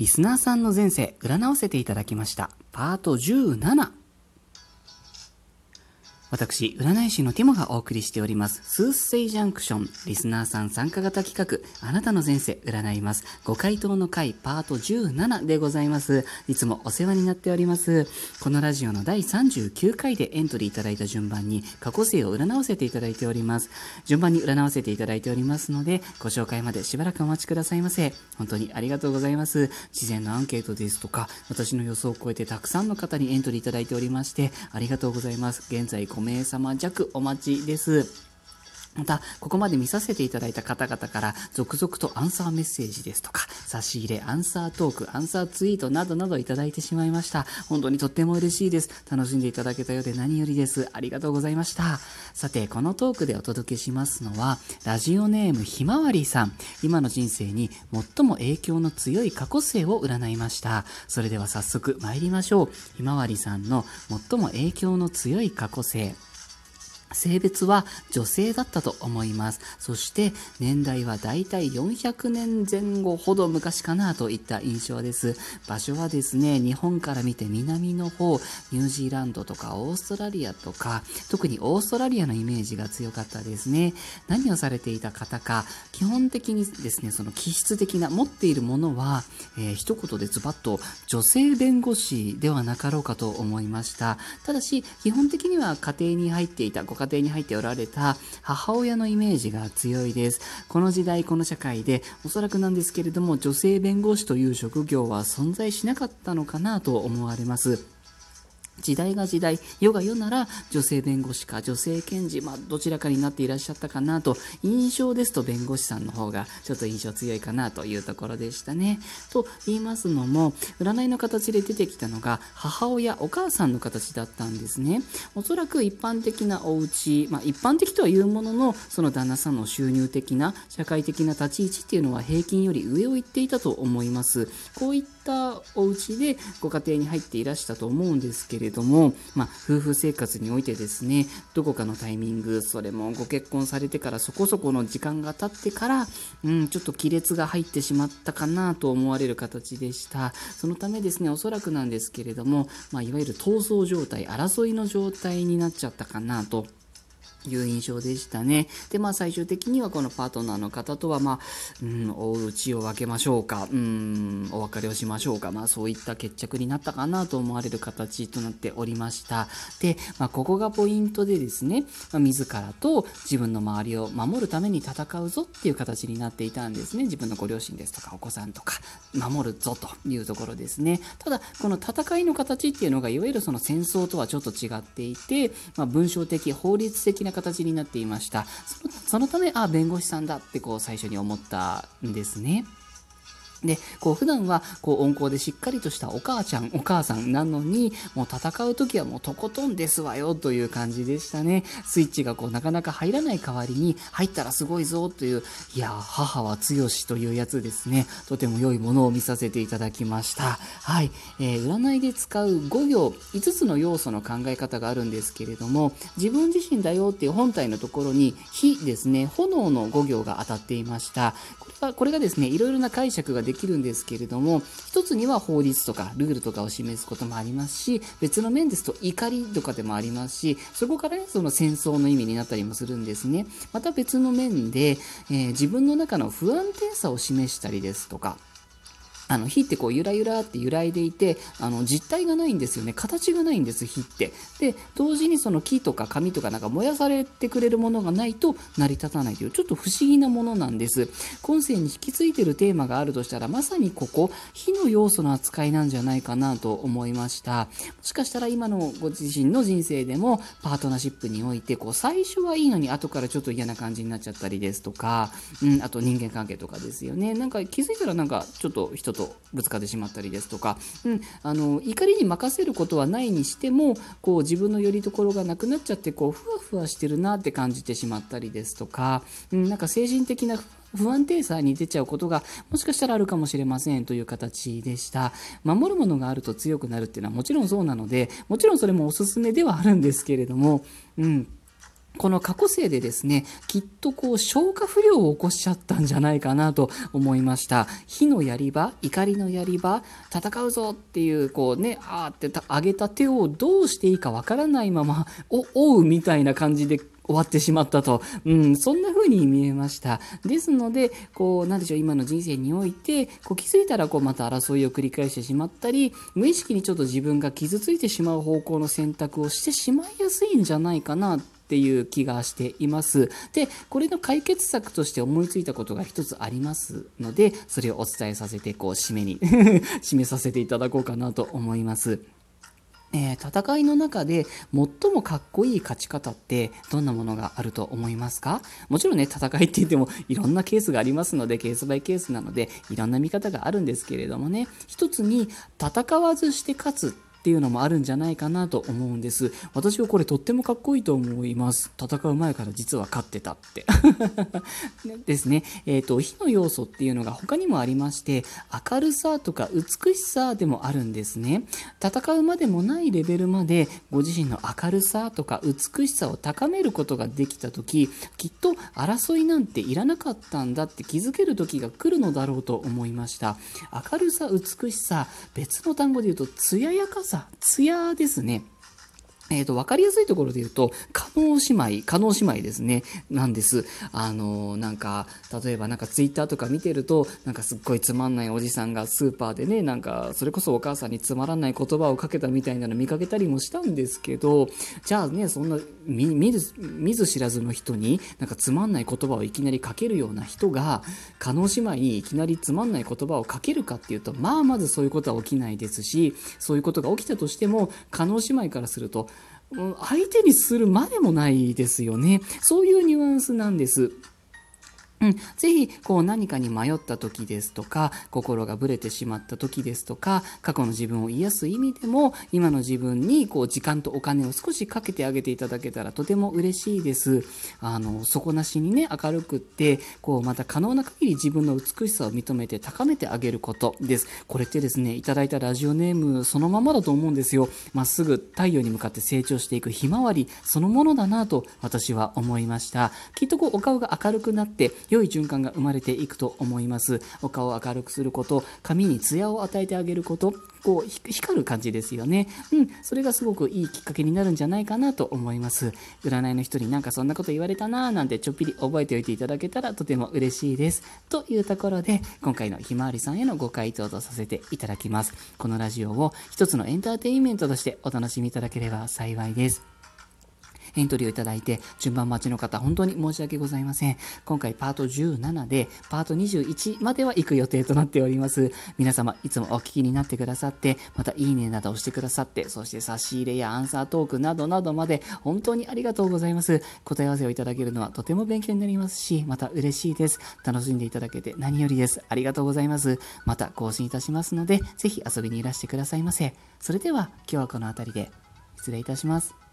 リスナーさんの前世占わせていただきました。パート17私、占い師のティモがお送りしております、スースセイジャンクション、リスナーさん参加型企画、あなたの前世占います、ご回答の回パート17でございます。いつもお世話になっております。このラジオの第39回でエントリーいただいた順番に過去世を占わせていただいております。順番に占わせていただいておりますので、ご紹介までしばらくお待ちくださいませ。本当にありがとうございます。事前のアンケートですとか、私の予想を超えてたくさんの方にエントリーいただいておりまして、ありがとうございます。現在5名様弱お待ちです。また、ここまで見させていただいた方々から続々とアンサーメッセージですとか、差し入れ、アンサートーク、アンサーツイートなどなどいただいてしまいました。本当にとっても嬉しいです。楽しんでいただけたようで何よりです。ありがとうございました。さて、このトークでお届けしますのは、ラジオネームひまわりさん。今の人生に最も影響の強い過去性を占いました。それでは早速参りましょう。ひまわりさんの最も影響の強い過去性。性別は女性だったと思います。そして年代はだいたい400年前後ほど昔かなといった印象です。場所はですね、日本から見て南の方、ニュージーランドとかオーストラリアとか、特にオーストラリアのイメージが強かったですね。何をされていた方か、基本的にですね、その気質的な持っているものは、えー、一言でズバッと女性弁護士ではなかろうかと思いました。ただし、基本的には家庭に入っていたご家庭に入っておられた母親のイメージが強いです。この時代、この社会で、おそらくなんですけれども、女性弁護士という職業は存在しなかったのかなと思われます。時代が時代、世が世なら女性弁護士か女性検事、まあ、どちらかになっていらっしゃったかなと、印象ですと弁護士さんの方がちょっと印象強いかなというところでしたね。と言いますのも、占いの形で出てきたのが母親、お母さんの形だったんですね。おそらく一般的なお家、まあ、一般的とは言うものの、その旦那さんの収入的な、社会的な立ち位置っていうのは平均より上を行っていたと思います。こういったたお家でご家庭に入っていらしたと思うんですけれども、まあ、夫婦生活においてですね、どこかのタイミング、それもご結婚されてからそこそこの時間が経ってから、うん、ちょっと亀裂が入ってしまったかなと思われる形でした。そのためですね、おそらくなんですけれども、まあ、いわゆる闘争状態、争いの状態になっちゃったかなと。いう印象でしたね。で、まあ最終的にはこのパートナーの方とは、まあ、うん、お家を分けましょうか、うん、お別れをしましょうか、まあそういった決着になったかなと思われる形となっておりました。で、まあここがポイントでですね、まあ、自らと自分の周りを守るために戦うぞっていう形になっていたんですね。自分のご両親ですとかお子さんとか、守るぞというところですね。ただ、この戦いの形っていうのが、いわゆるその戦争とはちょっと違っていて、まあ文章的、法律的なな形になっていました。そのため、あ、弁護士さんだってこう最初に思ったんですね。で、こう普段はこう温厚でしっかりとしたお母ちゃん、お母さんなのに、もう戦う時はもうとことんですわよという感じでしたね。スイッチがこうなかなか入らない代わりに、入ったらすごいぞという、いや、母は強しというやつですね。とても良いものを見させていただきました。はい。えー、占いで使う5行、5つの要素の考え方があるんですけれども、自分自身だよっていう本体のところに、火ですね、炎の5行が当たっていました。これが、これがですね、いろいろな解釈ができるんですけれども、一つには法律とかルールとかを示すこともありますし、別の面ですと怒りとかでもありますし、そこからね、その戦争の意味になったりもするんですね。また別の面で、えー、自分の中の不安定さを示したりですとか、あの火ってこうゆらゆらって揺らいでいてあの実体がないんですよね。形がないんです火って。で同時にその木とか紙とかなんか燃やされてくれるものがないと成り立たないというちょっと不思議なものなんです。今世に引き継いでるテーマがあるとしたらまさにここ火の要素の扱いなんじゃないかなと思いました。もしかしたら今のご自身の人生でもパートナーシップにおいてこう最初はいいのに後からちょっと嫌な感じになっちゃったりですとか、うん、あと人間関係とかですよね。なんか気づいたらなんかちょっと人ととぶつかってしまったりですとか、うん、あの怒りに任せることはないにしてもこう自分のよりどころがなくなっちゃってこうふわふわしてるなって感じてしまったりですとか、うん、なんか精神的な不安定さに出ちゃうことがもしかしたらあるかもしれませんという形でした。守るものがあると強くなるっていうのはもちろんそうなので、もちろんそれもおすすめではあるんですけれども、うん。この過去生でですね、きっとこう消化不良を起こしちゃったんじゃないかなと思いました。火のやり場、怒りのやり場、戦うぞっていう、こうね、あーって上げた手をどうしていいかわからないまま、お、おうみたいな感じで終わってしまったと、うん、そんな風に見えました。ですので、こう、なんでしょう、今の人生において、こう気づいたらこうまた争いを繰り返してしまったり、無意識にちょっと自分が傷ついてしまう方向の選択をしてしまいやすいんじゃないかなっていう気がしています。で、これの解決策として思いついたことが一つありますので、それをお伝えさせて、こう、締めに 締めさせていただこうかなと思います。えー、戦いの中で最もかっこいい勝ち方ってどんなものがあると思いますか？もちろんね、戦いって言ってもいろんなケースがありますので、ケースバイケースなので、いろんな見方があるんですけれどもね、一つに戦わずして勝つっていうのもあるんじゃないかなと思うんです。私はこれとってもかっこいいと思います。戦う前から実は勝ってたって。ですね。えっ、ー、と、火の要素っていうのが他にもありまして、明るさとか美しさでもあるんですね。戦うまでもないレベルまでご自身の明るさとか美しさを高めることができた時、きっと争いなんていらなかったんだって気づける時が来るのだろうと思いました。明るさ、美しさ、別の単語で言うと、艶やかささ、艶ですね。えっ、ー、と、わかりやすいところで言うと、加納姉妹、加納姉妹ですね、なんです。あの、なんか、例えばなんかツイッターとか見てると、なんかすっごいつまんないおじさんがスーパーでね、なんか、それこそお母さんにつまらない言葉をかけたみたいなの見かけたりもしたんですけど、じゃあね、そんな見見ず見ず知らずの人に、なんかつまんない言葉をいきなりかけるような人が、加納姉妹にいきなりつまんない言葉をかけるかっていうと、まあまずそういうことは起きないですし、そういうことが起きたとしても、加納姉妹からすると、相手にするまでもないですよね。そういうニュアンスなんです。うん、ぜひ、こう何かに迷った時ですとか、心がぶれてしまった時ですとか、過去の自分を癒す意味でも、今の自分にこう時間とお金を少しかけてあげていただけたらとても嬉しいです。あの、底なしにね、明るくって、こうまた可能な限り自分の美しさを認めて高めてあげることです。これってですね、いただいたラジオネームそのままだと思うんですよ。まっすぐ太陽に向かって成長していくひまわりそのものだなと私は思いました。きっとこうお顔が明るくなって、良い循環が生まれていくと思います。お顔を明るくすること、髪にツヤを与えてあげること、こう、光る感じですよね。うん、それがすごくいいきっかけになるんじゃないかなと思います。占いの人になんかそんなこと言われたなーなんてちょっぴり覚えておいていただけたらとても嬉しいです。というところで、今回のひまわりさんへのご回答とさせていただきます。このラジオを一つのエンターテインメントとしてお楽しみいただければ幸いです。エントリーをいただいて、順番待ちの方、本当に申し訳ございません。今回パート17で、パート21までは行く予定となっております。皆様、いつもお聞きになってくださって、またいいねなど押してくださって、そして差し入れやアンサートークなどなどまで、本当にありがとうございます。答え合わせをいただけるのはとても勉強になりますし、また嬉しいです。楽しんでいただけて何よりです。ありがとうございます。また更新いたしますので、ぜひ遊びにいらしてくださいませ。それでは、今日はこの辺りで失礼いたします。